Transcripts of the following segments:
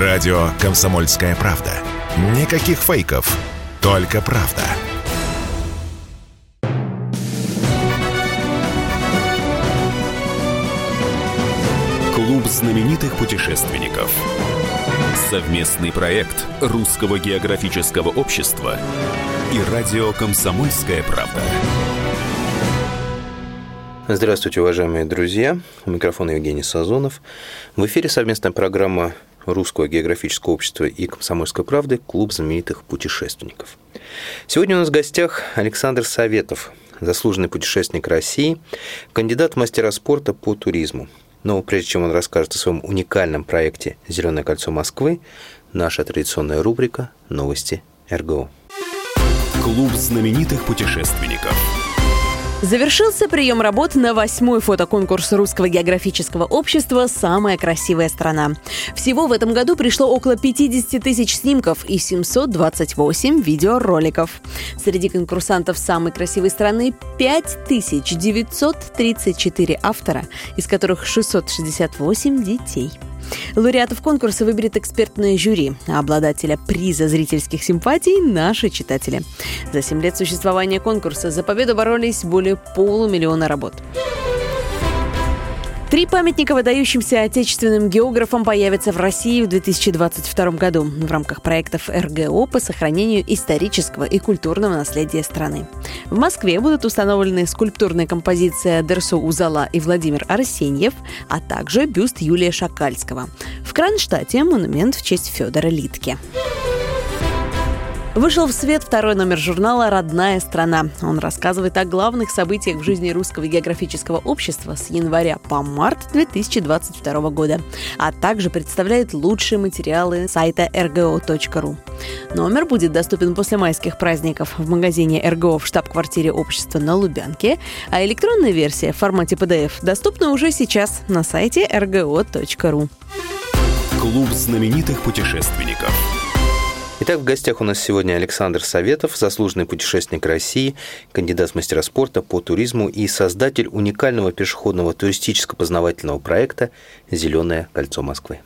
Радио «Комсомольская правда». Никаких фейков, только правда. Клуб знаменитых путешественников. Совместный проект Русского географического общества и радио «Комсомольская правда». Здравствуйте, уважаемые друзья. У микрофона Евгений Сазонов. В эфире совместная программа Русского географического общества и Комсомольской правды «Клуб знаменитых путешественников». Сегодня у нас в гостях Александр Советов, заслуженный путешественник России, кандидат в мастера спорта по туризму. Но прежде чем он расскажет о своем уникальном проекте «Зеленое кольцо Москвы», наша традиционная рубрика «Новости РГО». Клуб знаменитых путешественников – Завершился прием работ на восьмой фотоконкурс Русского географического общества «Самая красивая страна». Всего в этом году пришло около 50 тысяч снимков и 728 видеороликов. Среди конкурсантов самой красивой страны 5934 автора, из которых 668 детей. Лауреатов конкурса выберет экспертное жюри, а обладателя приза зрительских симпатий – наши читатели. За 7 лет существования конкурса за победу боролись более полумиллиона работ. Три памятника выдающимся отечественным географам появятся в России в 2022 году в рамках проектов РГО по сохранению исторического и культурного наследия страны. В Москве будут установлены скульптурная композиция Дерсо Узала и Владимир Арсеньев, а также бюст Юлия Шакальского. В Кронштадте монумент в честь Федора Литки. Вышел в свет второй номер журнала «Родная страна». Он рассказывает о главных событиях в жизни Русского географического общества с января по март 2022 года, а также представляет лучшие материалы сайта rgo.ru. Номер будет доступен после майских праздников в магазине РГО в штаб-квартире общества на Лубянке, а электронная версия в формате PDF доступна уже сейчас на сайте rgo.ru. Клуб знаменитых путешественников – Итак, в гостях у нас сегодня Александр Советов, заслуженный путешественник России, кандидат мастера спорта по туризму и создатель уникального пешеходного туристическо-познавательного проекта «Зеленое кольцо Москвы».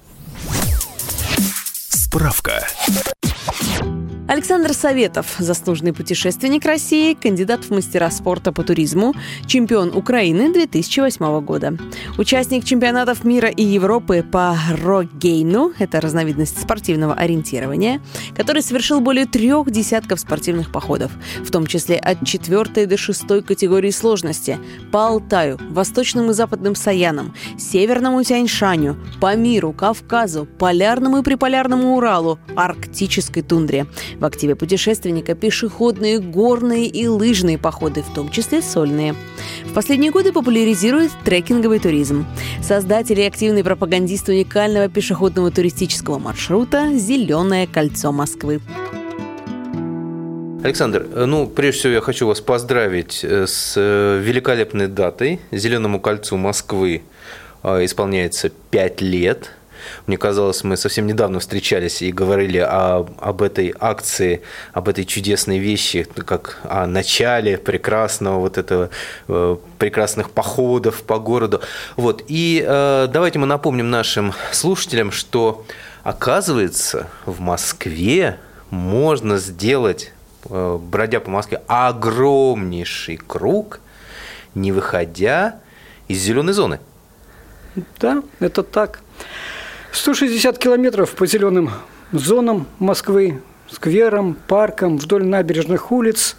Справка. Александр Советов, заслуженный путешественник России, кандидат в мастера спорта по туризму, чемпион Украины 2008 года. Участник чемпионатов мира и Европы по рогейну, это разновидность спортивного ориентирования, который совершил более трех десятков спортивных походов, в том числе от четвертой до шестой категории сложности, по Алтаю, Восточным и Западным Саянам, Северному Тяньшаню, Памиру, Кавказу, Полярному и Приполярному Уралу, Арктической тундре. В активе путешественника пешеходные, горные и лыжные походы, в том числе сольные. В последние годы популяризирует трекинговый туризм. Создатель и активный пропагандист уникального пешеходного туристического маршрута «Зеленое кольцо Москвы». Александр, ну, прежде всего я хочу вас поздравить э, с э, великолепной датой. Зеленому кольцу Москвы э, исполняется 5 лет. Мне казалось, мы совсем недавно встречались и говорили о, об этой акции, об этой чудесной вещи, как о начале прекрасного вот этого, э, прекрасных походов по городу. Вот. И э, давайте мы напомним нашим слушателям, что оказывается в Москве можно сделать, э, бродя по Москве, огромнейший круг, не выходя из зеленой зоны. Да, это так. 160 километров по зеленым зонам Москвы, скверам, паркам, вдоль набережных улиц.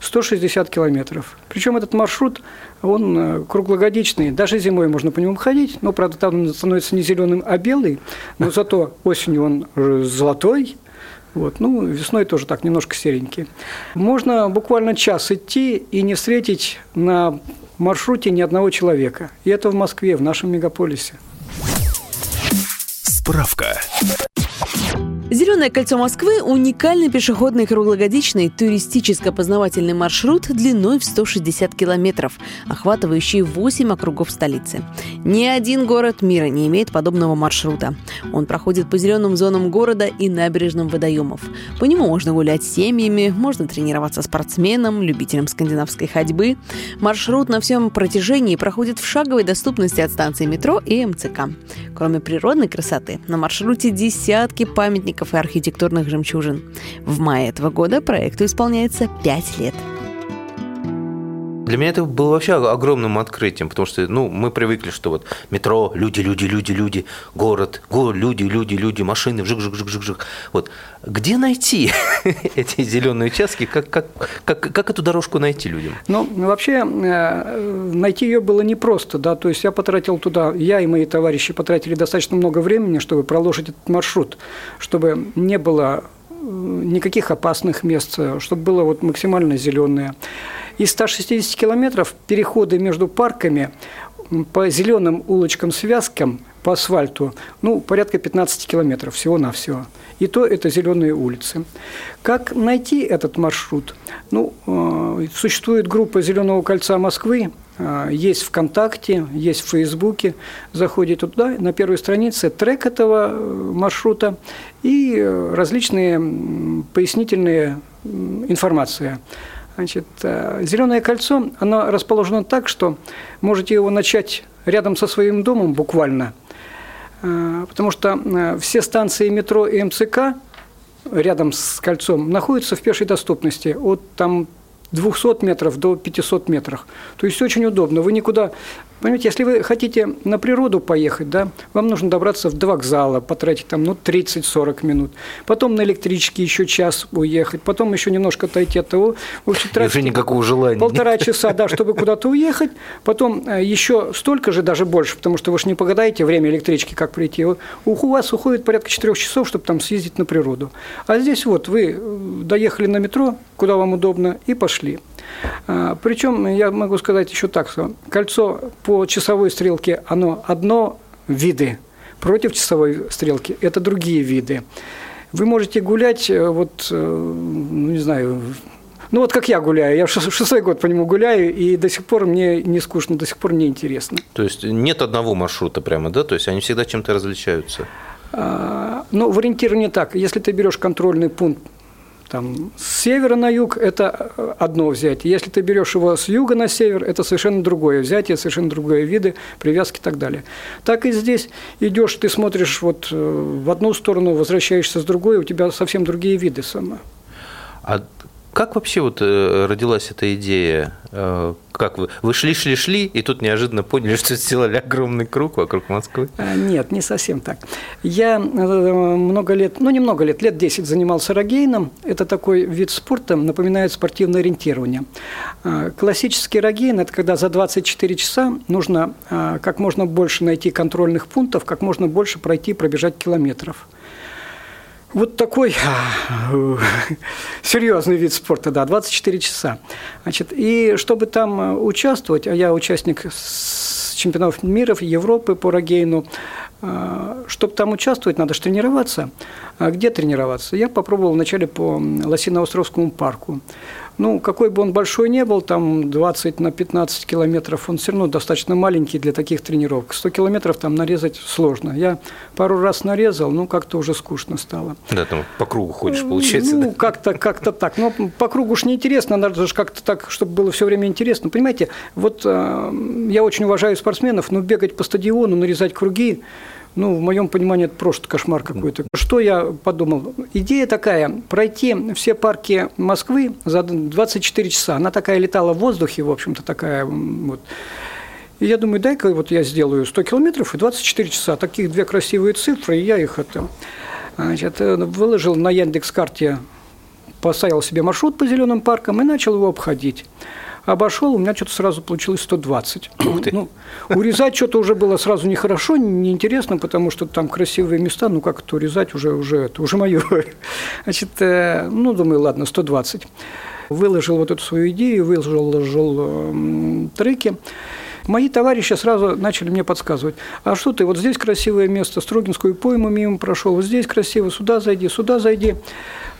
160 километров. Причем этот маршрут, он э, круглогодичный. Даже зимой можно по нему ходить, но, правда, там он становится не зеленым, а белый. Но зато осенью он золотой, вот. Ну, весной тоже так, немножко серенький. Можно буквально час идти и не встретить на маршруте ни одного человека. И это в Москве, в нашем мегаполисе. Справка. Зеленое кольцо Москвы – уникальный пешеходный круглогодичный туристическо-познавательный маршрут длиной в 160 километров, охватывающий 8 округов столицы. Ни один город мира не имеет подобного маршрута. Он проходит по зеленым зонам города и набережным водоемов. По нему можно гулять с семьями, можно тренироваться спортсменам, любителям скандинавской ходьбы. Маршрут на всем протяжении проходит в шаговой доступности от станции метро и МЦК. Кроме природной красоты, на маршруте десятки десятки памятников и архитектурных жемчужин. В мае этого года проекту исполняется 5 лет. Для меня это было вообще огромным открытием, потому что ну, мы привыкли, что вот метро, люди, люди, люди, люди, город, город, люди, люди, люди, машины, жик, жик, жик, жик, жик. Вот. Где найти эти зеленые участки? Как, как, как, как эту дорожку найти людям? Ну, вообще, э, найти ее было непросто, да, то есть я потратил туда, я и мои товарищи потратили достаточно много времени, чтобы проложить этот маршрут, чтобы не было э, никаких опасных мест, чтобы было вот максимально зеленое. Из 160 километров переходы между парками по зеленым улочкам-связкам по асфальту, ну, порядка 15 километров всего-навсего. И то это зеленые улицы. Как найти этот маршрут? Ну, э, существует группа «Зеленого кольца Москвы», э, есть ВКонтакте, есть в Фейсбуке. Заходите туда, на первой странице трек этого э, маршрута и различные пояснительные информация Значит, э, зеленое кольцо, оно расположено так, что можете его начать рядом со своим домом буквально, э, потому что э, все станции метро и МЦК рядом с кольцом находятся в пешей доступности от там 200 метров до 500 метров. То есть очень удобно. Вы никуда Понимаете, если вы хотите на природу поехать, да, вам нужно добраться до вокзала, потратить там, ну, 30-40 минут. Потом на электричке еще час уехать, потом еще немножко отойти от того. В общем, уже никакого желания. Полтора часа, да, чтобы куда-то уехать. Потом э, еще столько же, даже больше, потому что вы же не погадаете время электрички, как прийти. У вас уходит порядка 4 часов, чтобы там съездить на природу. А здесь вот вы э, доехали на метро, куда вам удобно, и пошли. А, Причем я могу сказать еще так, что кольцо по часовой стрелке, оно одно виды, против часовой стрелки – это другие виды. Вы можете гулять, э, вот, э, ну, не знаю, ну вот как я гуляю, я шестой год по нему гуляю, и до сих пор мне не скучно, до сих пор не интересно. То есть нет одного маршрута прямо, да? То есть они всегда чем-то различаются? А, ну, в ориентировании так. Если ты берешь контрольный пункт там, с севера на юг – это э, одно взятие. Если ты берешь его с юга на север, это совершенно другое взятие, совершенно другое виды, привязки и так далее. Так и здесь идешь, ты смотришь вот э, в одну сторону, возвращаешься с другой, у тебя совсем другие виды сама. А как вообще вот э, родилась эта идея? Э, как вы? Вы шли, шли, шли, и тут неожиданно поняли, что сделали огромный круг вокруг Москвы? А, нет, не совсем так. Я э, много лет, ну не много лет, лет 10 занимался рогейном. Это такой вид спорта, напоминает спортивное ориентирование. А, классический рогейн – это когда за 24 часа нужно а, как можно больше найти контрольных пунктов, как можно больше пройти, пробежать километров. Вот такой серьезный вид спорта, да, 24 часа. Значит, и чтобы там э, участвовать, а я участник чемпионатов мира, Европы по рогейну, э, чтобы там участвовать, надо же тренироваться. А где тренироваться? Я попробовал вначале по Лосино-Островскому парку. Ну, какой бы он большой не был, там 20 на 15 километров, он все равно достаточно маленький для таких тренировок. 100 километров там нарезать сложно. Я пару раз нарезал, ну, как-то уже скучно стало. Да, там по кругу ходишь, получается. Ну, да? как-то как так. Но по кругу уж неинтересно, надо же как-то так, чтобы было все время интересно. Понимаете, вот э, я очень уважаю спортсменов, но бегать по стадиону, нарезать круги, ну, в моем понимании, это просто кошмар какой-то. Что я подумал? Идея такая, пройти все парки Москвы за 24 часа. Она такая летала в воздухе, в общем-то, такая вот. И я думаю, дай-ка вот я сделаю 100 километров и 24 часа. Таких две красивые цифры, и я их это, значит, выложил на Яндекс-карте, поставил себе маршрут по зеленым паркам и начал его обходить обошел, у меня что-то сразу получилось 120. Ну, урезать что-то уже было сразу нехорошо, неинтересно, потому что там красивые места, ну как это урезать, уже, уже, это уже мое. Значит, э, ну, думаю, ладно, 120. Выложил вот эту свою идею, выложил, выложил э, треки. Мои товарищи сразу начали мне подсказывать, а что ты, вот здесь красивое место, Строгинскую пойму мимо прошел, вот здесь красиво, сюда зайди, сюда зайди.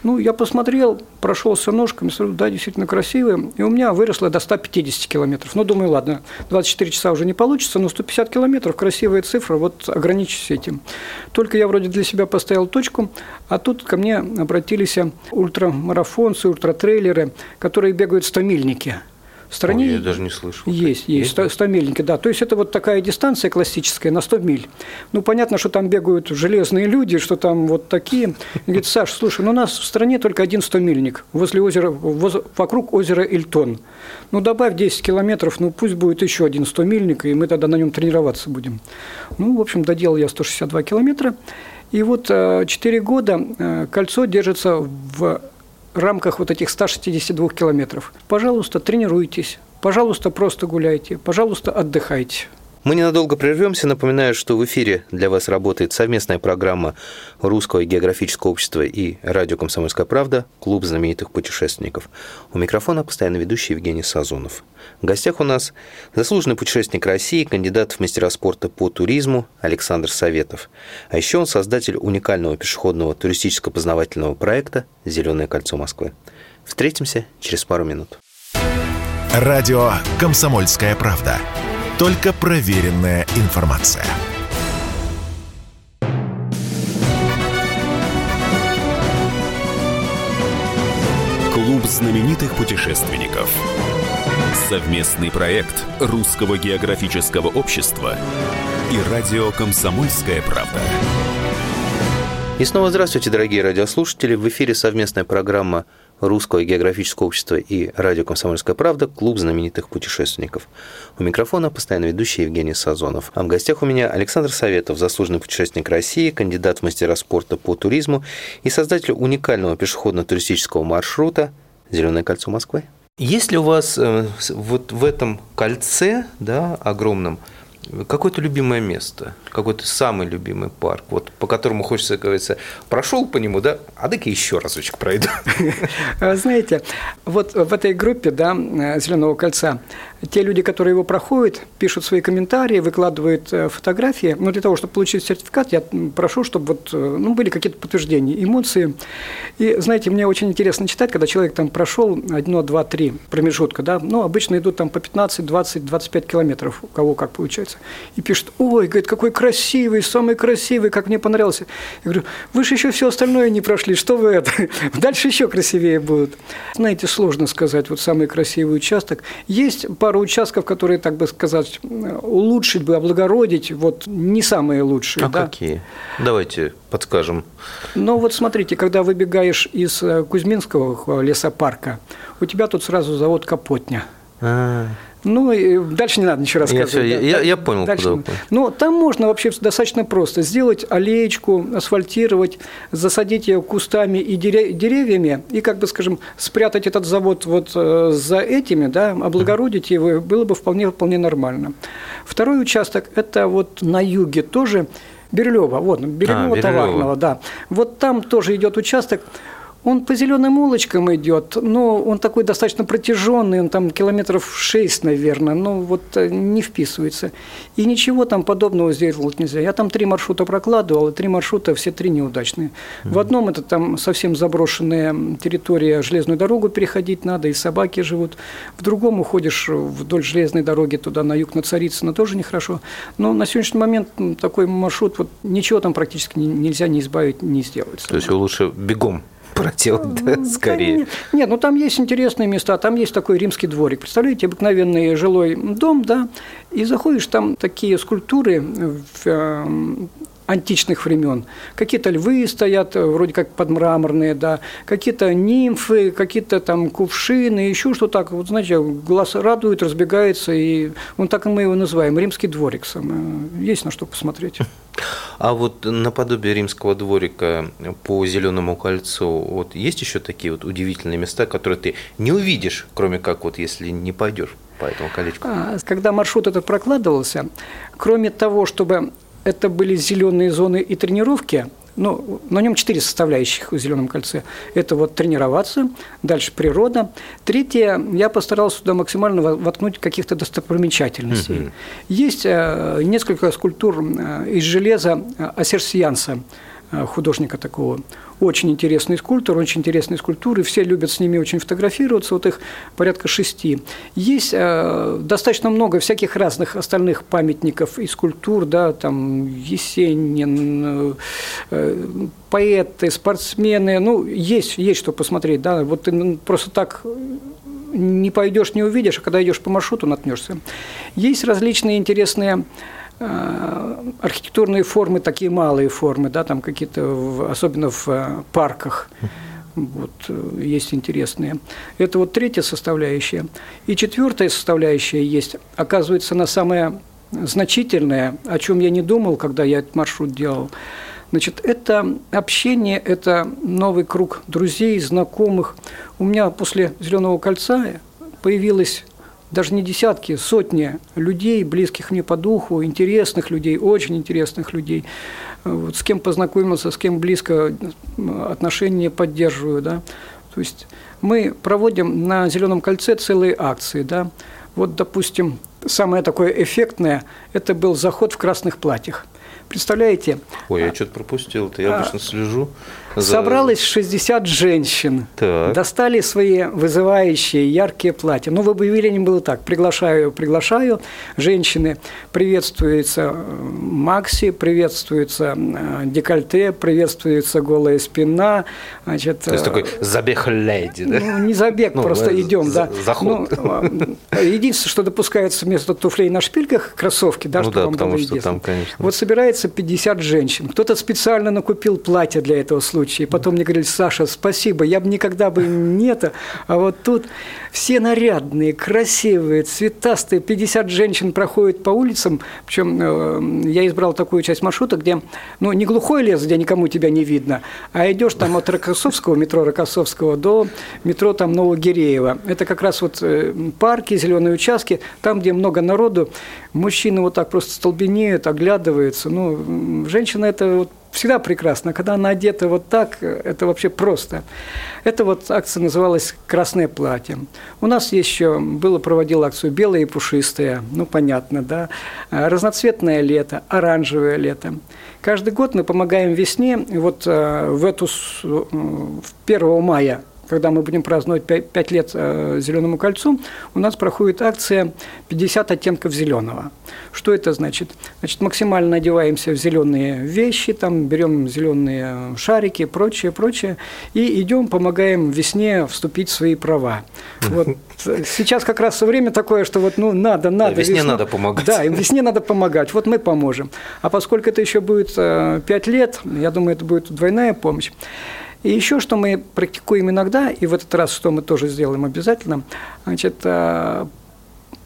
Ну, я посмотрел, прошелся ножками, смотрю, да, действительно красивые, и у меня выросло до 150 километров. Ну, думаю, ладно, 24 часа уже не получится, но 150 километров, красивая цифра, вот ограничусь этим. Только я вроде для себя поставил точку, а тут ко мне обратились ультрамарафонцы, ультратрейлеры, которые бегают 100-мильники – В стране Ой, я даже не слышал. Есть, есть, 100, 100 мильники, да. То есть это вот такая дистанция классическая на 100 миль. Ну, понятно, что там бегают железные люди, что там вот такие. И говорит, Саш, слушай, ну у нас в стране только один 100 мильник возле озера, воз, вокруг озера Эльтон. Ну, добавь 10 километров, ну, пусть будет еще один 100 мильник, и мы тогда на нем тренироваться будем. Ну, в общем, доделал я 162 километра. И вот 4 э, года э, кольцо держится в рамках вот этих 162 километров. Пожалуйста, тренируйтесь, пожалуйста, просто гуляйте, пожалуйста, отдыхайте. Мы ненадолго прервемся. Напоминаю, что в эфире для вас работает совместная программа Русского географического общества и радио «Комсомольская правда» «Клуб знаменитых путешественников». У микрофона постоянно ведущий Евгений Сазонов. В гостях у нас заслуженный путешественник России, кандидат в мастера спорта по туризму Александр Советов. А еще он создатель уникального пешеходного туристическо-познавательного проекта «Зеленое кольцо Москвы». Встретимся через пару минут. Радио «Комсомольская правда». Только проверенная информация. Клуб знаменитых путешественников. Совместный проект Русского географического общества и радио «Комсомольская правда». И снова здравствуйте, дорогие радиослушатели. В эфире совместная программа Русского географического общества и радио «Комсомольская правда» «Клуб знаменитых путешественников». У микрофона постоянно ведущий Евгений Сазонов. А в гостях у меня Александр Советов, заслуженный путешественник России, кандидат в мастера спорта по туризму и создатель уникального пешеходно-туристического маршрута «Зеленое кольцо Москвы». Есть ли у вас э, вот в этом кольце, да, огромном, Какое-то любимое место, какой-то самый любимый парк, вот по которому хочется, как говорится, прошел по нему, да, а дай-ка еще разочек пройду. Знаете, вот в этой группе, да, Зеленого кольца, те люди, которые его проходят, пишут свои комментарии, выкладывают э, фотографии. Но для того, чтобы получить сертификат, я прошу, чтобы вот, э, ну, были какие-то подтверждения, эмоции. И, знаете, мне очень интересно читать, когда человек там прошел одно, два, три промежутка, да, ну, обычно идут там по 15, 20, 25 километров, у кого как получается. И пишут, ой, говорит, какой красивый, самый красивый, как мне понравился. Я говорю, вы же еще все остальное не прошли, что вы это? Дальше еще красивее будут. Знаете, сложно сказать, вот самый красивый участок. Есть пару участков, которые, так бы сказать, улучшить бы, облагородить, вот не самые лучшие. А да? какие? Давайте подскажем. Ну вот смотрите, когда выбегаешь из э, Кузьминского лесопарка, у тебя тут сразу завод Капотня. А-а-а. Ну, и дальше не надо ничего рассказывать. Я, все, я, я понял, дальше. куда вы Ну, там можно вообще достаточно просто сделать аллеечку, асфальтировать, засадить ее кустами и деревьями, и, как бы, скажем, спрятать этот завод вот э, за этими, да, облагородить его, было бы вполне, вполне нормально. Второй участок – это вот на юге тоже Бирюлево, вот, Бирюлево-Товарного, а, да. Вот там тоже идет участок, он по зеленым улочкам идет, но он такой достаточно протяженный, он там километров 6, наверное, но вот э, не вписывается. И ничего там подобного сделать нельзя. Я там три маршрута прокладывал, и три маршрута, все три неудачные. Mm-hmm. В одном это там совсем заброшенная территория, железную дорогу переходить надо, и собаки живут. В другом уходишь вдоль железной дороги туда на юг, на Царицыно, тоже нехорошо. Но на сегодняшний момент такой маршрут, вот ничего там практически нельзя не избавить, не сделать. То есть лучше бегом проделать, да, скорее. Да, нет, нет, ну там есть интересные места, там есть такой римский дворик. Представляете, обыкновенный жилой дом, да, и заходишь, там такие скульптуры в э, античных времен. Какие-то львы стоят, вроде как подмраморные, да, какие-то нимфы, какие-то там кувшины, еще что так. Вот, знаете, глаз радует, разбегается, и он так мы его называем, римский дворик. Сам. Есть на что посмотреть. А вот наподобие римского дворика по Зеленому кольцу, вот есть еще такие вот удивительные места, которые ты не увидишь, кроме как вот если не пойдешь по этому колечку? А, когда маршрут этот прокладывался, кроме того, чтобы это были зеленые зоны и тренировки. Ну, на нем четыре составляющих в «Зеленом кольце». Это вот тренироваться, дальше природа. Третье, я постарался туда максимально воткнуть каких-то достопримечательностей. Mm-hmm. Есть э, несколько скульптур э, из железа э, Асерсианса, э, художника такого очень интересный скульптор, очень интересные скульптуры, все любят с ними очень фотографироваться, вот их порядка шести. Есть э, достаточно много всяких разных остальных памятников и скульптур, да, там Есенин, э, поэты, спортсмены, ну, есть, есть что посмотреть, да, вот ты просто так не пойдешь, не увидишь, а когда идешь по маршруту, наткнешься. Есть различные интересные архитектурные формы, такие малые формы, да, там какие-то, особенно в э, парках, вот, есть интересные. Это вот третья составляющая. И четвертая составляющая есть, оказывается, она самая значительная, о чем я не думал, когда я этот маршрут делал – Значит, это общение, это новый круг друзей, знакомых. У меня после «Зеленого кольца» появилось даже не десятки, сотни людей, близких мне по духу, интересных людей, очень интересных людей, вот с кем познакомился, с кем близко отношения поддерживаю, да. То есть мы проводим на «Зеленом кольце» целые акции, да. Вот, допустим, самое такое эффектное – это был заход в красных платьях – Представляете? Ой, я что-то пропустил, это я а, обычно слежу. Собралось 60 женщин, так. достали свои вызывающие яркие платья. Ну, в объявлении было так, приглашаю, приглашаю, женщины, приветствуется э, Макси, приветствуется э, декольте, приветствуется голая спина. Значит, То есть такой э, забег леди, да? Ну, не забег, ну, просто идем, да. Заход. Ну, единственное, что допускается вместо туфлей на шпильках, кроссовки, да, ну, что да, потому что там, конечно. Вот собирается 50 женщин. Кто-то специально накупил платье для этого случая случае. Потом мне говорили, Саша, спасибо, я бы никогда бы не это. А вот тут все нарядные, красивые, цветастые, 50 женщин проходят по улицам. Причем э, я избрал такую часть маршрута, где, ну, не глухой лес, где никому тебя не видно, а идешь там от Рокоссовского, метро Рокоссовского до метро там Новогиреева. Это как раз вот э, парки, зеленые участки, там, где много народу, мужчины вот так просто столбенеют, оглядываются. Ну, женщина это вот всегда прекрасно. Когда она одета вот так, это вообще просто. Это вот акция называлась «Красное платье». У нас еще было, проводил акцию «Белое и пушистое», ну, понятно, да, разноцветное лето, оранжевое лето. Каждый год мы помогаем весне, вот э, в эту, в 1 мая когда мы будем праздновать 5 лет э, Зеленому кольцу, у нас проходит акция 50 оттенков зеленого. Что это значит? Значит, максимально одеваемся в зеленые вещи, там берем зеленые шарики, прочее, прочее, и идем, помогаем весне вступить в свои права. Вот сейчас как раз время такое, что вот ну надо, надо. Да, весне весну, надо помогать. Да, им весне надо помогать. Вот мы поможем. А поскольку это еще будет 5 э, лет, я думаю, это будет двойная помощь. И еще что мы практикуем иногда, и в этот раз что мы тоже сделаем обязательно, значит, э,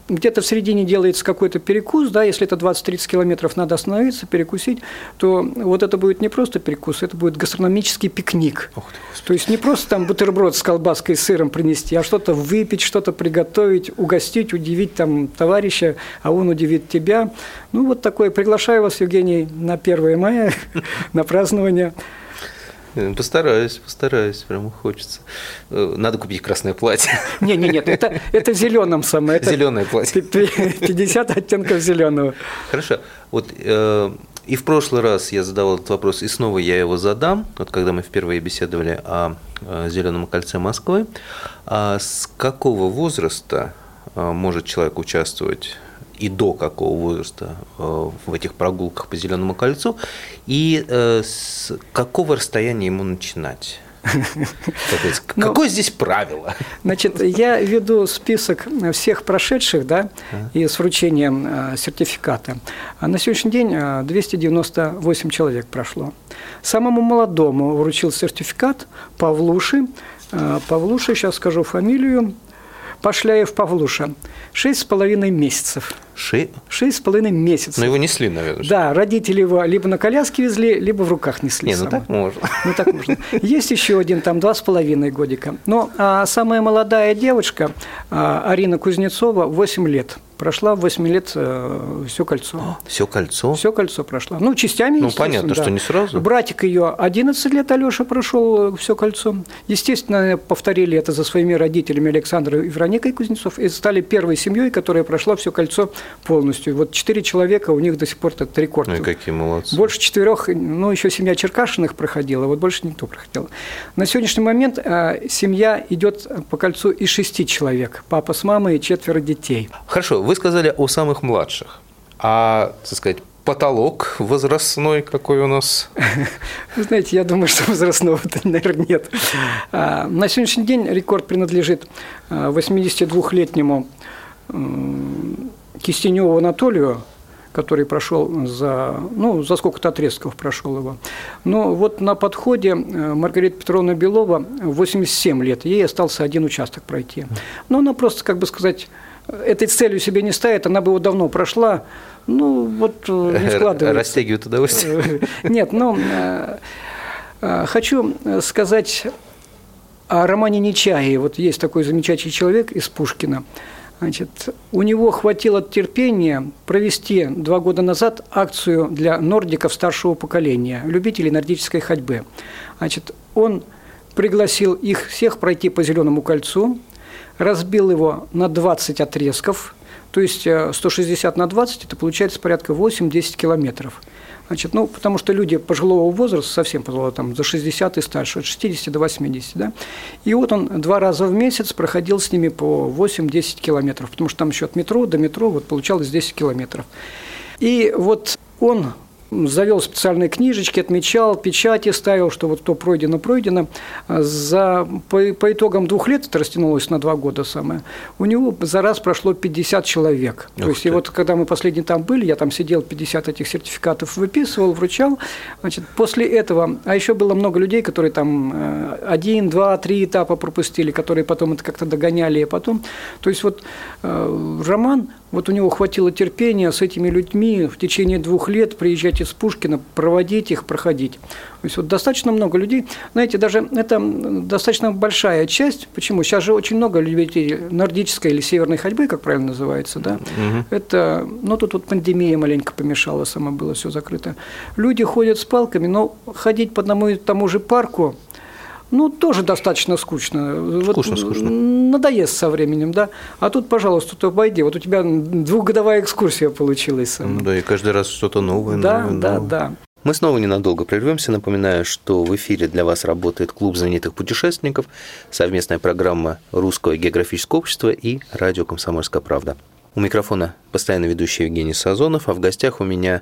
где-то в середине делается какой-то перекус, да, если это 20-30 километров надо остановиться, перекусить, то вот это будет не просто перекус, это будет гастрономический пикник. Ох ты, то есть не просто там бутерброд с колбаской и сыром принести, а что-то выпить, что-то приготовить, угостить, удивить там товарища, а он удивит тебя. Ну, вот такое. Приглашаю вас, Евгений, на 1 мая, на празднование постараюсь, постараюсь, прямо хочется. Э, надо купить красное платье. Не, не, нет, это, это зеленом самое. Это Зеленое платье. 50 оттенков зеленого. Хорошо. Вот э, и в прошлый раз я задавал этот вопрос, и снова я его задам, вот когда мы впервые беседовали о, о Зеленом кольце Москвы. А с какого возраста э, может человек участвовать и до какого возраста э, в этих прогулках по Зеленому кольцу, и э, с какого расстояния ему начинать? Ну, Какое здесь правило? Значит, я веду список всех прошедших, да, и с вручением э, сертификата. А на сегодняшний день 298 человек прошло. Самому молодому вручил сертификат Павлуши. Павлуши, сейчас скажу фамилию, Пашляев Павлуша. Шесть с половиной месяцев. Ши... Шесть с половиной месяцев. Но его несли, наверное. Да, родители его либо на коляске везли, либо в руках несли. Не, ну так можно. Ну так можно. Есть еще один, там, два с половиной годика. Но а, самая молодая девочка, а, Арина Кузнецова, 8 лет прошла 8 лет э, все кольцо. А, все кольцо? Все кольцо прошло. Ну, частями, Ну, понятно, да. что не сразу. Братик ее 11 лет, Алеша, прошел э, все кольцо. Естественно, повторили это за своими родителями Александром и Вероникой Кузнецов и стали первой семьей, которая прошла все кольцо полностью. Вот четыре человека, у них до сих пор этот рекорд. Ну, и какие молодцы. Больше четырех, ну, еще семья Черкашиных проходила, вот больше никто проходил. На сегодняшний момент э, семья идет по кольцу из шести человек. Папа с мамой и четверо детей. Хорошо, вы сказали о самых младших. А, так сказать, потолок возрастной какой у нас? Вы знаете, я думаю, что возрастного-то, наверное, нет. А, на сегодняшний день рекорд принадлежит 82-летнему Кистеневу Анатолию, который прошел за, ну, за сколько-то отрезков прошел его. Но вот на подходе э, Маргарита Петровна Белова 87 лет, ей остался один участок пройти. Но она просто, как бы сказать, этой целью себе не ставит, она бы его давно прошла, ну, вот э, не складывается. Растягивает удовольствие. Нет, ну, э, хочу сказать о романе Нечаи. Вот есть такой замечательный человек из Пушкина – Значит, у него хватило терпения провести два года назад акцию для нордиков старшего поколения, любителей нордической ходьбы. Значит, он пригласил их всех пройти по Зеленому кольцу, разбил его на 20 отрезков, то есть 160 э, на 20 – это получается порядка 8-10 километров – Значит, ну, потому что люди пожилого возраста, совсем пожилого, там, за 60 и старше, от 60 до 80, да, и вот он два раза в месяц проходил с ними по 8-10 километров, потому что там еще от метро до метро вот получалось 10 километров. И вот он завел специальные книжечки, отмечал, печати ставил, что вот то пройдено, пройдено. За, по, по итогам двух лет, это растянулось на два года самое, у него за раз прошло 50 человек. Ух то есть, ты. и вот когда мы последний там были, я там сидел, 50 этих сертификатов выписывал, вручал. Значит, после этого, а еще было много людей, которые там э, один, два, три этапа пропустили, которые потом это как-то догоняли, и потом. То есть, вот э, роман вот у него хватило терпения с этими людьми в течение двух лет приезжать из Пушкина, проводить их, проходить. То есть вот достаточно много людей. Знаете, даже это достаточно большая часть. Почему? Сейчас же очень много любителей нордической или северной ходьбы, как правильно называется, да? Угу. Это, ну тут вот пандемия маленько помешала, само было все закрыто. Люди ходят с палками, но ходить по одному и тому же парку – ну, тоже достаточно скучно. Скучно, вот, скучно. Надоест со временем, да. А тут, пожалуйста, ты обойди. Вот у тебя двухгодовая экскурсия получилась. Да, и каждый раз что-то новое. Да, новое, да, новое. да. Мы снова ненадолго прервемся. Напоминаю, что в эфире для вас работает клуб знаменитых путешественников, совместная программа Русского географического общества и радио «Комсомольская правда». У микрофона постоянно ведущий Евгений Сазонов, а в гостях у меня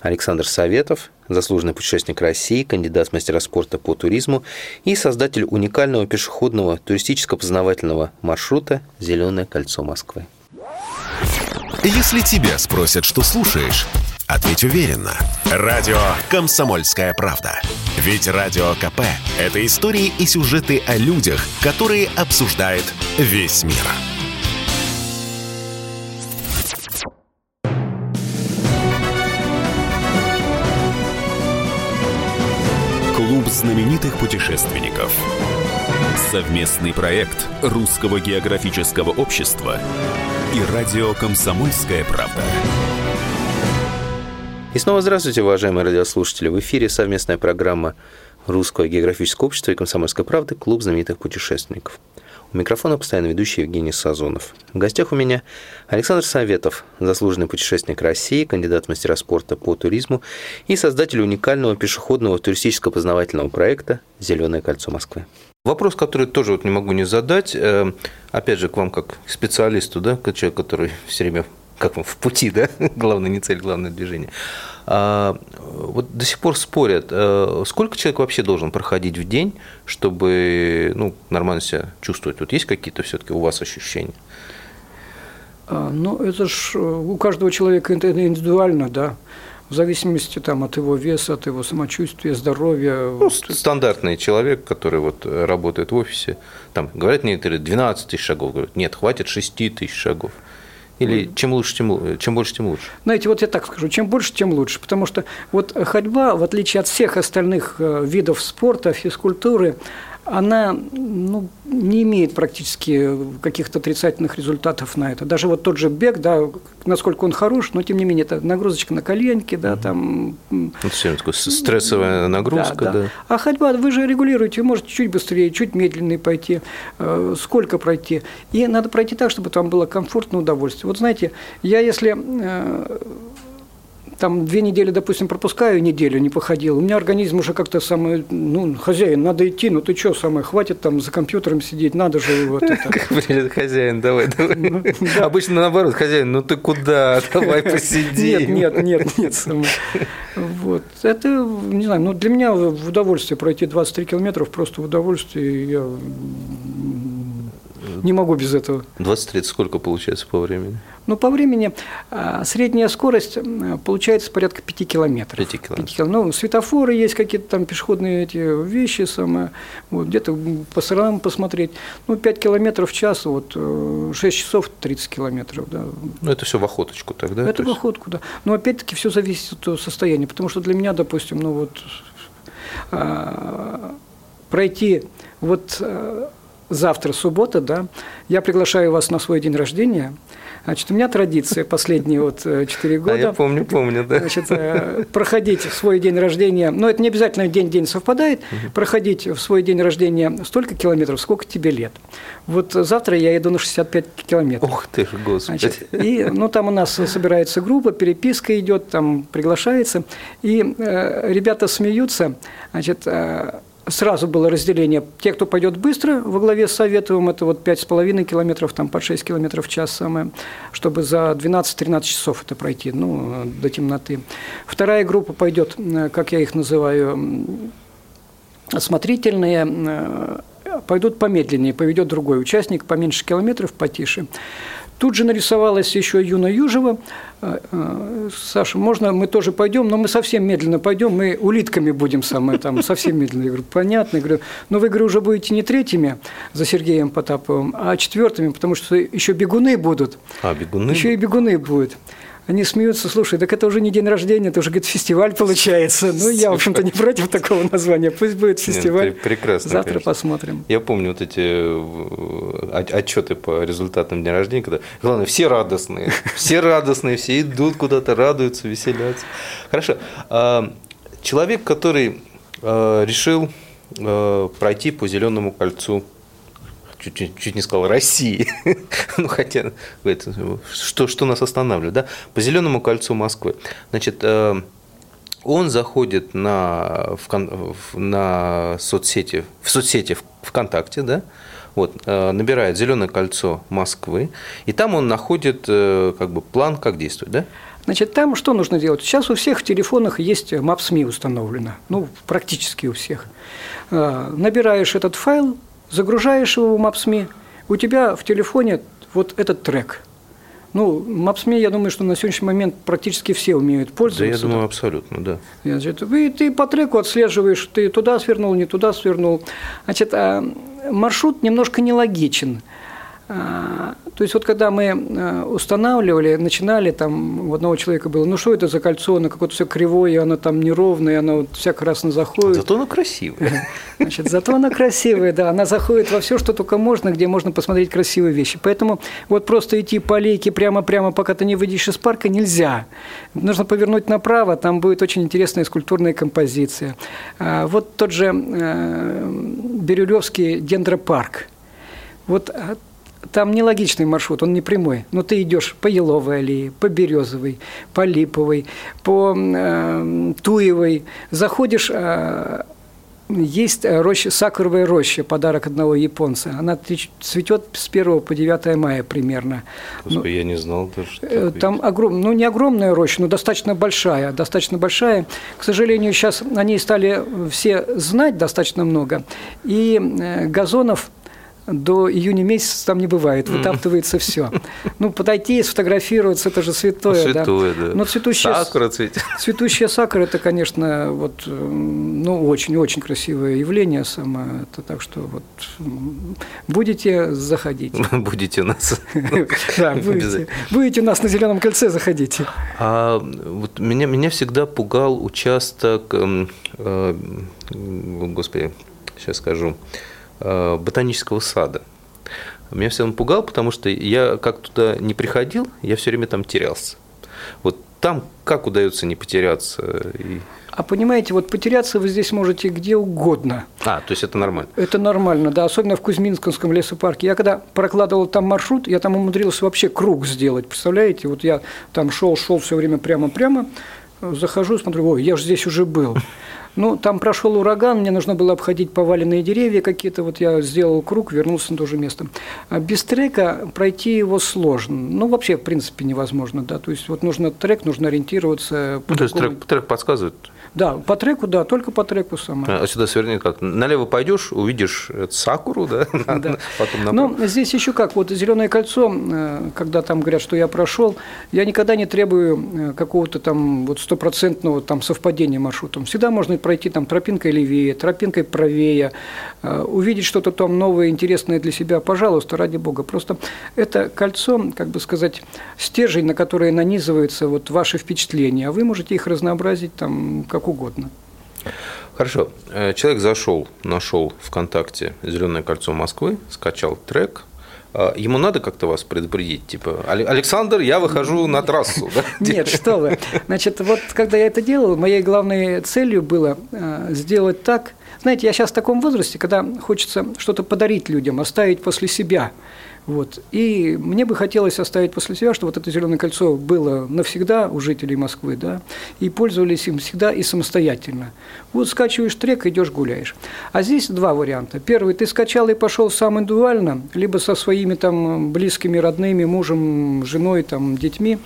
Александр Советов, заслуженный путешественник России, кандидат в мастера спорта по туризму и создатель уникального пешеходного туристическо-познавательного маршрута «Зеленое кольцо Москвы». Если тебя спросят, что слушаешь, ответь уверенно. Радио «Комсомольская правда». Ведь Радио КП – это истории и сюжеты о людях, которые обсуждает весь мир. Знаменитых путешественников. Совместный проект Русского географического общества и радио «Комсомольская правда». И снова здравствуйте, уважаемые радиослушатели. В эфире совместная программа Русского географического общества и «Комсомольской правды» «Клуб знаменитых путешественников». У микрофона постоянно ведущий Евгений Сазонов. В гостях у меня Александр Советов, заслуженный путешественник России, кандидат мастера спорта по туризму и создатель уникального пешеходного туристического познавательного проекта «Зеленое кольцо Москвы». Вопрос, который тоже вот не могу не задать, э, опять же, к вам как к специалисту, да, как человек, который все время как в пути, да, главное не цель, главное движение. А, вот до сих пор спорят, а, сколько человек вообще должен проходить в день, чтобы ну, нормально себя чувствовать? Вот есть какие-то все-таки у вас ощущения? А, ну, это ж э, у каждого человека индивидуально, да в зависимости там, от его веса, от его самочувствия, здоровья. Ну, вот. Стандартный человек, который вот работает в офисе, там говорят некоторые 12 тысяч шагов, говорят, нет, хватит 6 тысяч шагов. Или чем лучше, тем, чем больше, тем лучше? Знаете, вот я так скажу, чем больше, тем лучше. Потому что вот ходьба, в отличие от всех остальных э, видов спорта, физкультуры, она ну, не имеет практически каких-то отрицательных результатов на это. Даже вот тот же бег, да, насколько он хорош, но тем не менее это нагрузочка на коленки, да, там. Ну, все такое стрессовая нагрузка, да, да. да. А ходьба, вы же регулируете, вы можете чуть быстрее, чуть медленнее пойти, э, сколько пройти. И надо пройти так, чтобы там было комфортно, удовольствие. Вот знаете, я если э, там две недели, допустим, пропускаю неделю, не походил, у меня организм уже как-то самый, ну, хозяин, надо идти, ну ты что, самое, хватит там за компьютером сидеть, надо же вот это. Как принято, хозяин, давай, давай. Обычно наоборот, хозяин, ну ты куда, давай посиди. Нет, нет, нет, нет. самое. Вот. Это, не знаю, ну для меня в удовольствие пройти 23 километров, просто в удовольствие, я не могу без этого. 23 сколько получается по времени? Ну, по времени а, средняя скорость получается порядка 5 километров. Пяти километров. Пяти кил- Ну, светофоры есть какие-то там пешеходные эти вещи, самое, вот, где-то по сторонам посмотреть. Ну, 5 километров в час, вот, э, 6 часов 30 километров, да. Ну, это все в охоточку тогда? Это то в есть? охотку, да. Но опять-таки все зависит от состояния, потому что для меня, допустим, ну вот а, пройти вот а, завтра суббота, да, я приглашаю вас на свой день рождения. Значит, у меня традиция последние вот э, четыре года. А я помню, помню, да. Значит, э, проходить в свой день рождения, но это не обязательно день-день совпадает, проходить в свой день рождения столько километров, сколько тебе лет. Вот завтра я иду на 65 километров. Ух ты ж, господи. Значит, и, ну, там у нас собирается группа, переписка идет, там приглашается, и э, ребята смеются, значит, э, сразу было разделение. Те, кто пойдет быстро, во главе с Советовым, это вот 5,5 километров, там под 6 километров в час самое, чтобы за 12-13 часов это пройти, ну, до темноты. Вторая группа пойдет, э, как я их называю, осмотрительные, э, пойдут помедленнее, поведет другой участник, поменьше километров, потише. Тут же нарисовалась еще Юна Южева. Э, э, Саша, можно мы тоже пойдем, но мы совсем медленно пойдем, мы улитками будем самое там, совсем медленно. Я говорю, понятно. Я говорю, но вы, говорю, уже будете не третьими за Сергеем Потаповым, а четвертыми, потому что еще бегуны будут. А, бегуны? Еще и бегуны будут. Они смеются, слушай, так это уже не день рождения, это уже, говорит, фестиваль получается. Ну, я, в общем-то, не против такого названия. Пусть будет фестиваль. пре- прекрасно, Завтра конечно. посмотрим. Я помню вот эти э, от- отчеты по результатам дня рождения, когда, главное, все радостные, все радостные, все идут куда-то, радуются, веселятся. Хорошо. А, Человек, который э, решил э, пройти по зеленому кольцу, чуть, чуть- чуть не сказал России, ну хотя это, что, что нас останавливает, да? По зеленому кольцу Москвы. Значит, э, он заходит на, в- на соцсети, в соцсети ВКонтакте, да, вот, э, набирает «Зеленое кольцо Москвы», и там он находит э, как бы план, как действовать, да? Значит, там что нужно делать? Сейчас у всех в телефонах есть Maps.me установлено, ну, практически у всех. Набираешь этот файл, загружаешь его в Maps.me, у тебя в телефоне вот этот трек. Ну, Maps.me, я думаю, что на сегодняшний момент практически все умеют Да, пользоваться. я думаю, абсолютно, да. Значит, вы, ты по треку отслеживаешь, ты туда свернул, не туда свернул. Значит, а, маршрут немножко нелогичен. А, То есть вот когда мы а, устанавливали, начинали, там у одного человека было, ну что это за кольцо, оно какое-то все кривое, оно там неровное, оно вот всяко раз заходит. Зато оно красивое. Значит, зато она красивая, да, она заходит во все, что только можно, где можно посмотреть красивые вещи. Поэтому вот просто идти по аллейке прямо-прямо, пока ты не выйдешь из парка, нельзя. Нужно повернуть направо, там будет очень интересная скульптурная композиция. А, Вот тот же э, Бирюлевский дендропарк. Вот а, там нелогичный маршрут, он не прямой. Но ты идешь по Еловой аллее, по Березовой, по Липовой, по э, Туевой, заходишь э, есть роща, сакуровая роща, подарок одного японца. Она цветет с 1 по 9 мая примерно. Господи, я не знал даже. что Э, Там огром... ну, не огромная роща, но достаточно большая, достаточно большая. К сожалению, сейчас о ней стали все знать достаточно много, и э, газонов до июня месяца там не бывает, вытаптывается все. Ну, подойти, сфотографироваться, это же святое. да. Святое, да. Но цветущая, Сакура цветет. цветущая сакура, это, конечно, вот, э, ну, очень-очень красивое явление самое. Это так что вот будете заходить. Будете у нас. Да, будете. Будете у нас на Зеленом кольце, заходите. А вот меня, меня всегда пугал участок, эм, э, господи, сейчас скажу, ботанического сада. Меня всегда он пугал, потому что я как туда не приходил, я все время там терялся. Вот там как удается не потеряться? И- А понимаете, вот потеряться вы здесь можете где угодно. А, то есть это нормально. Это нормально, да, особенно в Кузьминском лесопарке. Я когда прокладывал там маршрут, я там умудрился вообще круг сделать, представляете? Вот я там шел, шел все время прямо-прямо, захожу, смотрю, ой, я же здесь уже был. Ну, там прошел ураган, мне нужно было обходить поваленные деревья какие-то, вот я сделал круг, вернулся на то же место. А без трека пройти его сложно, ну, вообще, в принципе, невозможно, да, то есть вот нужно трек, нужно ориентироваться. Ну, то есть трек, трек подсказывает? Да, по треку, да, только по треку сама. А сюда сверни как? Налево пойдешь, увидишь сакуру, да? да. Потом направо. Ну, здесь еще как, вот зеленое кольцо, э, когда там говорят, что я прошел, я никогда не требую э, какого-то там вот стопроцентного там совпадения маршрутом. Всегда можно пройти там тропинкой левее, тропинкой правее, э, увидеть что-то там новое, интересное для себя, пожалуйста, ради бога. Просто это кольцо, как бы сказать, стержень, на который нанизываются вот ваши впечатления, а вы можете их разнообразить там как угодно. Хорошо. Э, человек зашел, нашел ВКонтакте «Зеленое кольцо Москвы», скачал трек, а Ему надо как-то вас предупредить, типа, Александр, я выхожу на трассу. Да? Нет, что вы. Значит, вот когда я это делал, моей главной целью было э, сделать так, знаете, я сейчас в таком возрасте, когда хочется что-то подарить людям, оставить после себя – вот. И мне бы хотелось оставить после себя, что вот это зеленое кольцо было навсегда у жителей Москвы, да, и пользовались им всегда и самостоятельно. Вот скачиваешь трек, идешь гуляешь. А здесь два варианта. Первый, ты скачал и пошел сам индивидуально, либо со своими там близкими, родными, мужем, женой, там, детьми,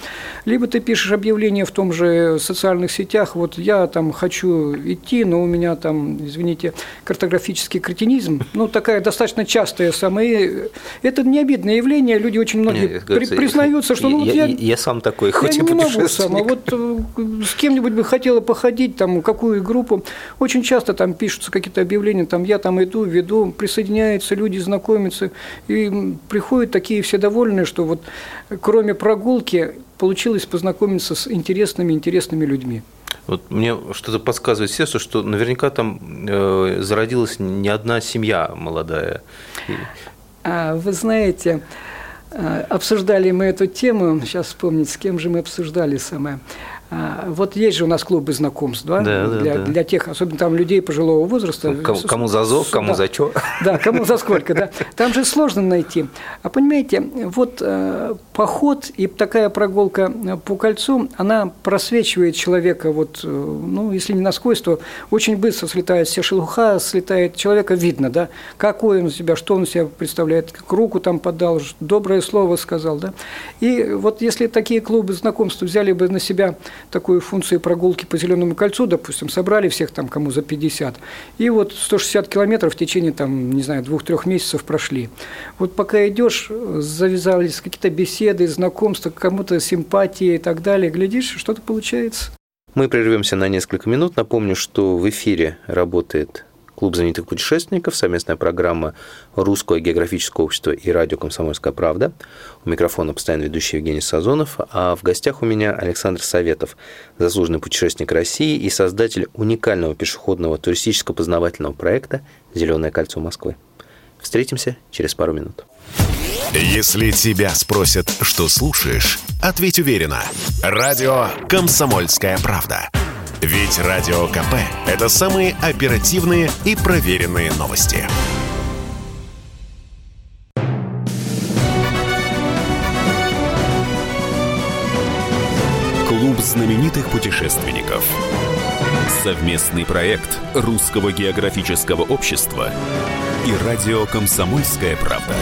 либо ты пишешь объявление в том же социальных сетях, вот я там хочу идти, но у меня там, извините, картографический кретинизм, ну, такая достаточно частая самая, это не обидно очевидное явление, люди очень многие Нет, при, признаются, что ну, я, я, я сам такой, хоть я и не могу сам, а вот э, с кем-нибудь бы хотела походить, там, какую группу, очень часто там пишутся какие-то объявления, там, я там иду, веду, присоединяются люди, знакомятся, и приходят такие все довольные, что вот кроме прогулки получилось познакомиться с интересными, интересными людьми. Вот мне что-то подсказывает сердце, что наверняка там э, зародилась не одна семья молодая. А, вы знаете, а, обсуждали мы эту тему, сейчас вспомнить, с кем же мы обсуждали самое. А, вот есть же у нас клубы знакомств, да, да, для, да. для тех, особенно там людей пожилого возраста. Ну, кому, кому за зов, кому да. за что. Да, кому за сколько, да. Там же сложно найти. А понимаете, вот э, поход и такая прогулка по кольцу, она просвечивает человека, вот, э, ну, если не насквозь, то очень быстро слетает вся шелуха, слетает человека, видно, да, какой он себя, что он себя представляет, как руку там подал, доброе слово сказал, да. И вот если такие клубы знакомств взяли бы на себя такую функцию прогулки по Зеленому кольцу, допустим, собрали всех там, кому за 50, и вот 160 километров в течение, там, не знаю, двух-трех месяцев прошли. Вот пока идешь, завязались какие-то беседы, знакомства, кому-то симпатии и так далее, глядишь, что-то получается. Мы прервемся на несколько минут. Напомню, что в эфире работает Клуб знаменитых путешественников, совместная программа Русского географического общества и радио «Комсомольская правда». У микрофона постоянно ведущий Евгений Сазонов, а в гостях у меня Александр Советов, заслуженный путешественник России и создатель уникального пешеходного туристическо-познавательного проекта «Зеленое кольцо Москвы». Встретимся через пару минут. Если тебя спросят, что слушаешь, ответь уверенно. Радио «Комсомольская правда». Ведь Радио КП – это самые оперативные и проверенные новости. Клуб знаменитых путешественников. Совместный проект Русского географического общества и радио «Комсомольская правда».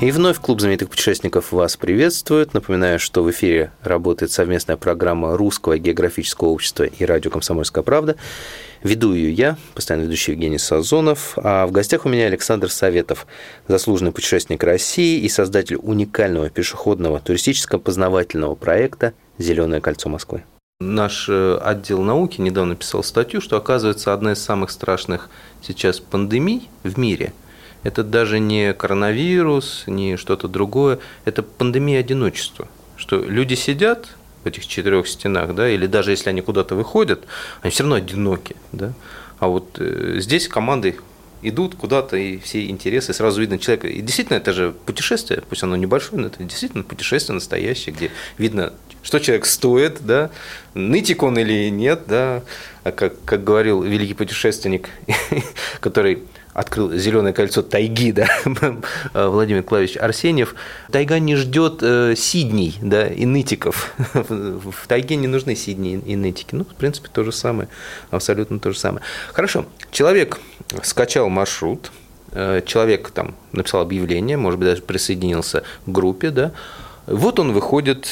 И вновь Клуб знаменитых путешественников вас приветствует. Напоминаю, что в эфире работает совместная программа Русского географического общества и радио «Комсомольская правда». Веду ее я, постоянно ведущий Евгений Сазонов, а в гостях у меня Александр Советов, заслуженный путешественник России и создатель уникального пешеходного туристического познавательного проекта «Зеленое кольцо Москвы». Наш э, отдел науки недавно писал статью, что оказывается одна из самых страшных сейчас пандемий в мире – это даже не коронавирус, не что-то другое, это пандемия одиночества. Что люди сидят в этих четырех стенах, да, или даже если они куда-то выходят, они все равно одиноки, да. А вот э, здесь команды идут куда-то, и все интересы, сразу видно человека. И действительно, это же путешествие, пусть оно небольшое, но это действительно путешествие настоящее, где видно, что человек стоит, да, нытик он или нет, да, как, как говорил великий путешественник, который открыл зеленое кольцо тайги, да, Владимир Клавич Арсеньев, тайга не ждет э, сидней, да, и нытиков. В тайге не нужны сидни и нытики. Ну, в принципе, то же самое, абсолютно то же самое. Хорошо, человек скачал маршрут, э, человек там написал объявление, может быть, даже присоединился к группе, да, вот он выходит,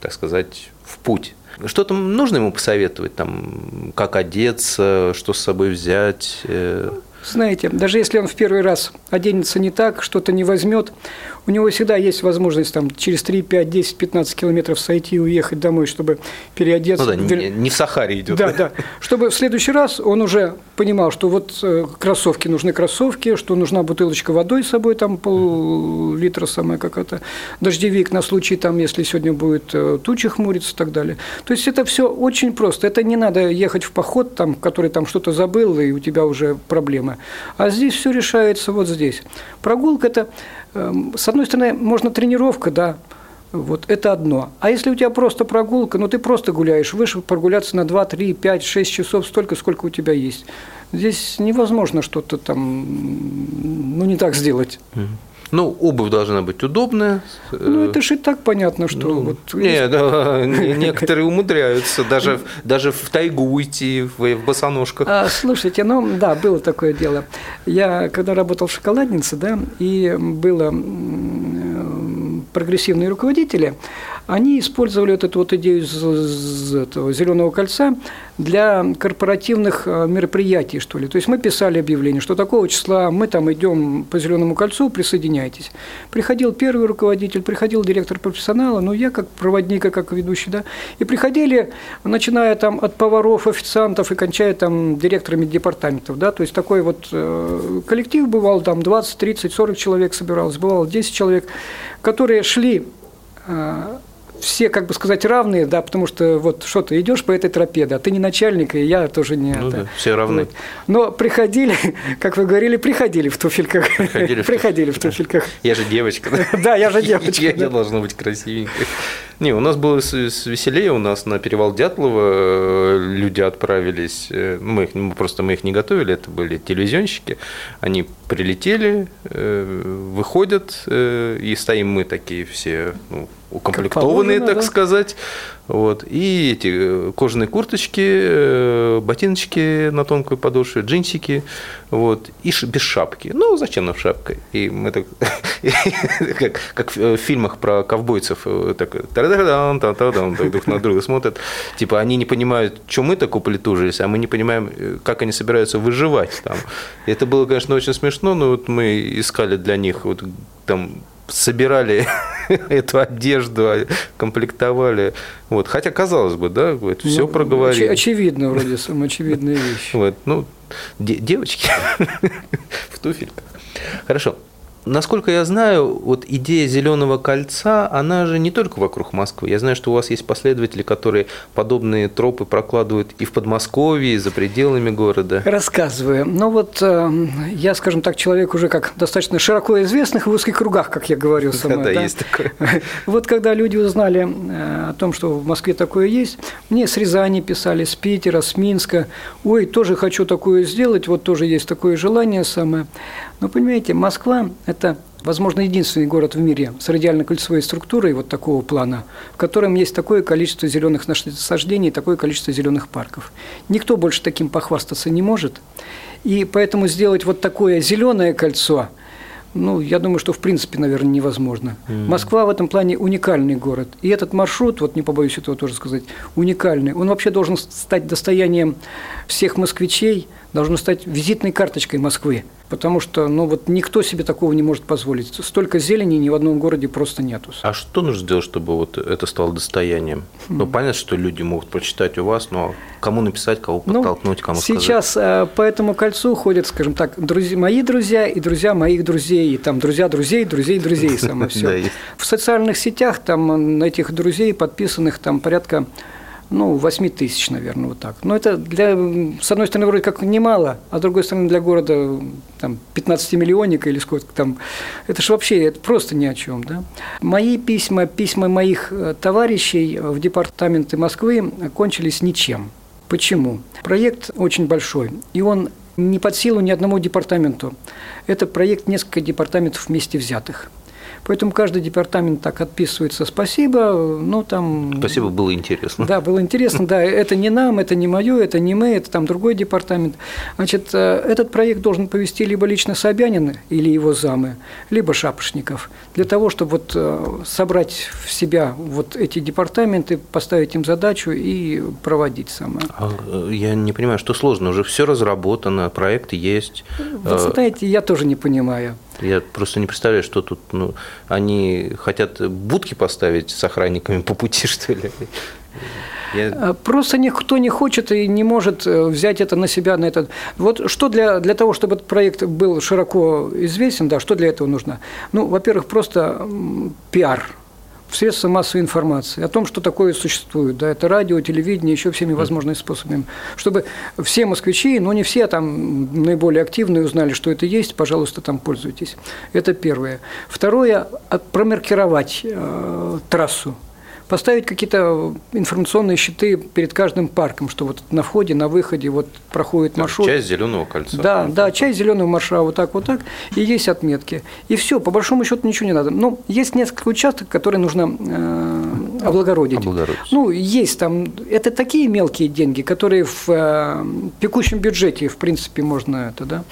так сказать, в путь. Что там нужно ему посоветовать, там, как одеться, что с собой взять? Э? Знаете, даже если он в первый раз оденется не так, что-то не возьмет, у него всегда есть возможность там, через 3, 5, 10, 15 километров сойти и уехать домой, чтобы переодеться. Ну да, не, не в Сахаре идет. Да, да. Чтобы в следующий раз он уже понимал, что вот э, кроссовки нужны кроссовки, что нужна бутылочка водой с собой, там пол-литра самая какая-то, дождевик на случай, там, если сегодня будет э, тучи хмуриться и так далее. То есть это все очень просто. Это не надо ехать в поход, там, который там что-то забыл, и у тебя уже проблемы. А здесь все решается вот здесь. Прогулка – это Эм, с одной стороны, можно тренировка, да, вот это одно. А если у тебя просто прогулка, ну ты просто гуляешь, вышел прогуляться на 2, 3, 5, 6 часов, столько, сколько у тебя есть. Здесь невозможно что-то там, ну не так сделать. Ну, обувь должна быть удобная. Ну, это же и так понятно, что ну, вот... Не, да, некоторые умудряются даже, даже в тайгу уйти в, в босоножках. А, слушайте, ну, да, было такое дело. Я, когда работал в шоколаднице, да, и было прогрессивные руководители, они использовали вот эту вот идею этого зеленого кольца для корпоративных э, мероприятий, что ли. То есть мы писали объявление, что такого числа мы там идем по зеленому кольцу, присоединяйтесь. Приходил первый руководитель, приходил директор профессионала, ну я как проводник, как ведущий, да, и приходили, начиная там от поваров, официантов и кончая там директорами департаментов, да, то есть такой вот э, коллектив бывал, там 20, 30, 40 человек собиралось, бывало 10 человек, которые шли э, все, как бы сказать, равные, да, потому что вот что ты идешь по этой тропе, да, ты не начальник, и я тоже не. Ну это. да, все равны. Вот. Но приходили, как вы говорили, приходили в туфельках. Приходили приходили в туфельках. Я же девочка. Да, я же девочка. Я должна быть красивенькой. Не, у нас было веселее, у нас на перевал Дятлова э, люди отправились, э, мы, их, просто мы их не готовили, это были телевизионщики, они прилетели, э, выходят, и стоим мы такие все ну, укомплектованные, положено, так да? сказать. Вот. И эти э, кожаные курточки, э, ботиночки на тонкой подошве, джинсики, вот, и без шапки. Ну, зачем нам шапка? И мы так, как, как в фильмах про ковбойцев, э, так, так друг на друга смотрят. Типа, они не понимают, что мы так уполитужились, а мы не понимаем, как они собираются выживать там. Это было, конечно, очень смешно, но вот мы искали для них вот там собирали эту одежду, а, комплектовали. Вот. Хотя, казалось бы, да, вот, ну, все проговорили. Очевидно, вроде самая очевидная вещь. Вот, ну, девочки в туфельках. Хорошо. Насколько я знаю, вот идея зеленого кольца, она же не только вокруг Москвы. Я знаю, что у вас есть последователи, которые подобные тропы прокладывают и в Подмосковье, и за пределами города. Рассказываю. Ну вот э, я, скажем так, человек уже как достаточно широко известных в узких кругах, как я говорю сама. Да, да, есть такое. Вот когда люди узнали э, о том, что в Москве такое есть, мне с Рязани писали, с Питера, с Минска. Ой, тоже хочу такое сделать, вот тоже есть такое желание самое. Но понимаете, Москва – это, возможно, единственный город в мире с радиально-кольцевой структурой вот такого плана, в котором есть такое количество зеленых насаждений, такое количество зеленых парков. Никто больше таким похвастаться не может. И поэтому сделать вот такое зеленое кольцо – ну, я думаю, что в принципе, наверное, невозможно. Mm. Москва в этом плане уникальный город. И этот маршрут, вот не побоюсь этого тоже сказать, уникальный. Он вообще должен стать достоянием всех москвичей, должен стать визитной карточкой Москвы потому что ну, вот никто себе такого не может позволить. Столько зелени ни в одном городе просто нету. А что нужно сделать, чтобы вот это стало достоянием? Ну, понятно, что люди могут прочитать у вас, но кому написать, кого ну, подтолкнуть, кому сейчас сказать? Сейчас по этому кольцу ходят, скажем так, друзья, мои друзья и друзья моих друзей, и там друзья друзей, друзей друзей, самое все. В социальных сетях там на этих друзей подписанных там порядка ну, 8 тысяч, наверное, вот так. Но это для, с одной стороны, вроде как немало, а с другой стороны, для города там, 15-миллионника или сколько там, это же вообще это просто ни о чем. Да? Мои письма, письма моих э, товарищей в департаменты Москвы кончились ничем. Почему? Проект очень большой, и он не под силу ни одному департаменту. Это проект несколько департаментов вместе взятых. Поэтому каждый департамент так отписывается «спасибо», ну там… Спасибо, было интересно. Да, было интересно, да, это не нам, это не мое, это не мы, это там другой департамент. Значит, э, этот проект должен повести либо лично Собянин или его замы, либо Шапошников, для того, чтобы вот э, собрать в себя вот эти департаменты, поставить им задачу и проводить самое. А, э, я не понимаю, что сложно, уже все разработано, проект есть. Вы знаете, я тоже не понимаю. Я просто не представляю, что тут, ну, они хотят будки поставить с охранниками по пути, что ли? Я... А, просто никто не хочет и не может э, взять это на себя, на этот. Вот что для, для того, чтобы этот проект был широко известен, да, что для этого нужно? Ну, во-первых, просто пиар в средства массовой информации о том, что такое существует. Да, это радио, телевидение, еще всеми возможными способами. Чтобы все москвичи, но не все, а там наиболее активные узнали, что это есть, пожалуйста, там пользуйтесь. Это первое. Второе – промаркировать э, трассу поставить какие-то информационные щиты перед каждым парком, что вот на входе, на выходе вот проходит маршрут. Часть зеленого кольца. Да, да, часть зеленого маршрута, вот так, вот так, и есть отметки. И все, по большому счету ничего не надо. Но есть несколько участков, которые нужно э, облагородить. облагородить. Ну, есть там, это такие мелкие деньги, которые в э, текущем бюджете, в принципе, можно это, да.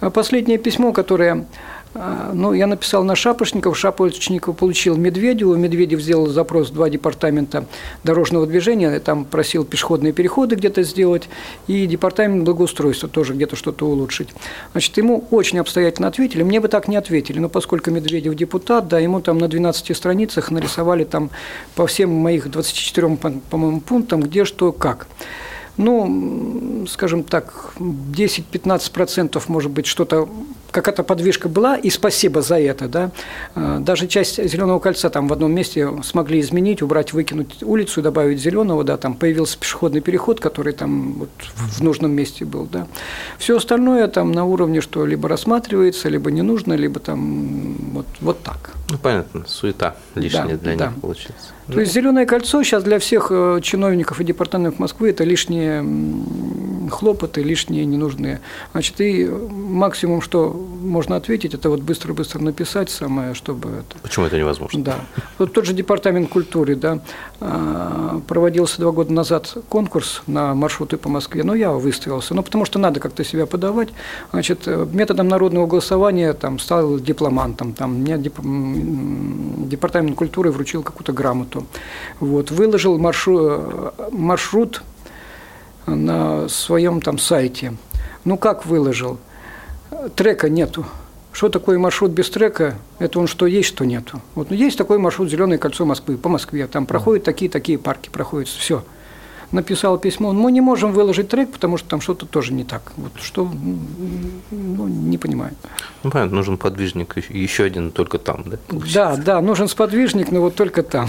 А последнее письмо, которое ну, я написал на Шапошников, Шапошников получил Медведеву, Медведев сделал запрос в два департамента дорожного движения, там просил пешеходные переходы где-то сделать, и департамент благоустройства тоже где-то что-то улучшить. Значит, ему очень обстоятельно ответили, мне бы так не ответили, но поскольку Медведев депутат, да, ему там на 12 страницах нарисовали там по всем моих 24, по-моему, пунктам, где что, как ну, скажем так, 10-15% может быть что-то какая-то подвижка была, и спасибо за это, да. А, даже часть зеленого кольца там в одном месте смогли изменить, убрать, выкинуть улицу, добавить зеленого, да, там появился пешеходный переход, который там вот в нужном месте был, да. Все остальное там на уровне, что либо рассматривается, либо не нужно, либо там вот, вот так. Ну, понятно, суета лишняя да, для да. них получается. То есть зеленое кольцо сейчас для всех э, чиновников и департаментов Москвы это лишние хлопоты, лишние ненужные. Значит, и максимум, что можно ответить, это вот быстро-быстро написать самое, чтобы это. Почему это невозможно? Да. Вот тот же департамент культуры, да, а, проводился два года назад конкурс на маршруты по Москве, но я выставился, ну потому что надо как-то себя подавать. Значит, методом народного голосования там стал дипломантом, там мне департамент культуры вручил какую-то грамоту. Вот, выложил маршрут, маршрут на своем там сайте. Ну как выложил? Трека нету. Что такое маршрут без трека? Это он что есть, что нету. Вот ну, есть такой маршрут Зеленое кольцо Москвы по Москве. Там проходят такие-такие парки, проходят все. Написал письмо. Мы не можем выложить трек, потому что там что-то тоже не так. Вот что, ну, не понимаю. Ну, понятно, нужен подвижник еще один только там, да? Получается? Да, да, нужен сподвижник, но вот только там.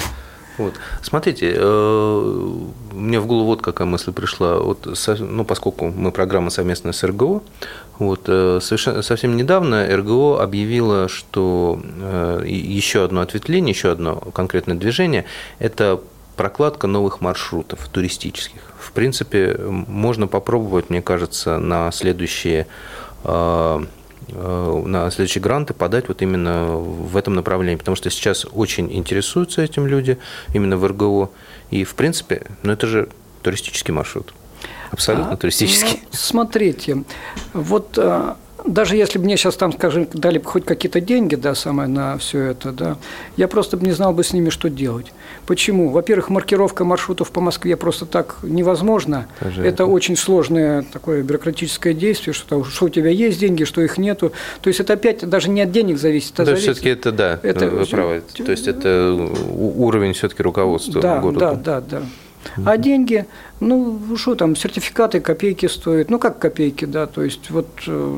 Вот. Смотрите, э, мне в голову вот какая мысль пришла. Вот, ну, поскольку мы программа совместная с РГО, вот, э, совершенно, совсем недавно РГО объявила, что э, еще одно ответвление, еще одно конкретное движение – это прокладка новых маршрутов туристических. В принципе, можно попробовать, мне кажется, на следующие Э, на следующие гранты подать вот именно в этом направлении, потому что сейчас очень интересуются этим люди именно в РГО. И, в принципе, ну это же туристический маршрут. Абсолютно а, туристический. Ну, смотрите, вот а, даже если бы мне сейчас там, скажем, дали бы хоть какие-то деньги, да, самое на все это, да, я просто бы не знал бы с ними, что делать. Почему? Во-первых, маркировка маршрутов по Москве просто так невозможно. Это, это очень сложное такое бюрократическое действие, что, что у тебя есть деньги, что их нету. То есть это опять даже не от денег зависит. А да, все-таки это да, это, вы правы. То есть это уровень все-таки руководства да, города. Да, да, да. А деньги, ну, что там, сертификаты копейки стоят. Ну, как копейки, да, то есть вот, э,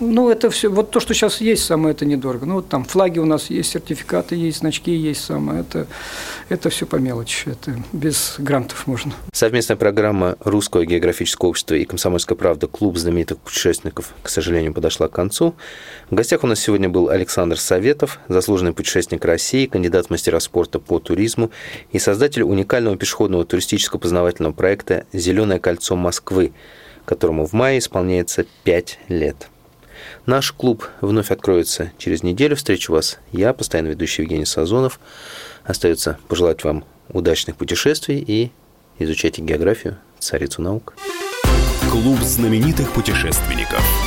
ну, это все, вот то, что сейчас есть, самое это недорого. Ну, вот там флаги у нас есть, сертификаты есть, значки есть, самое это, это все по мелочи, это без грантов можно. Совместная программа Русского географического общества и Комсомольская правда «Клуб знаменитых путешественников», к сожалению, подошла к концу. В гостях у нас сегодня был Александр Советов, заслуженный путешественник России, кандидат мастера спорта по туризму и создатель уникального пешеходного туристического познавательного проекта «Зеленое кольцо Москвы», которому в мае исполняется 5 лет. Наш клуб вновь откроется через неделю. Встречу вас я, постоянно ведущий Евгений Сазонов. Остается пожелать вам удачных путешествий и изучайте географию, царицу наук. Клуб знаменитых путешественников.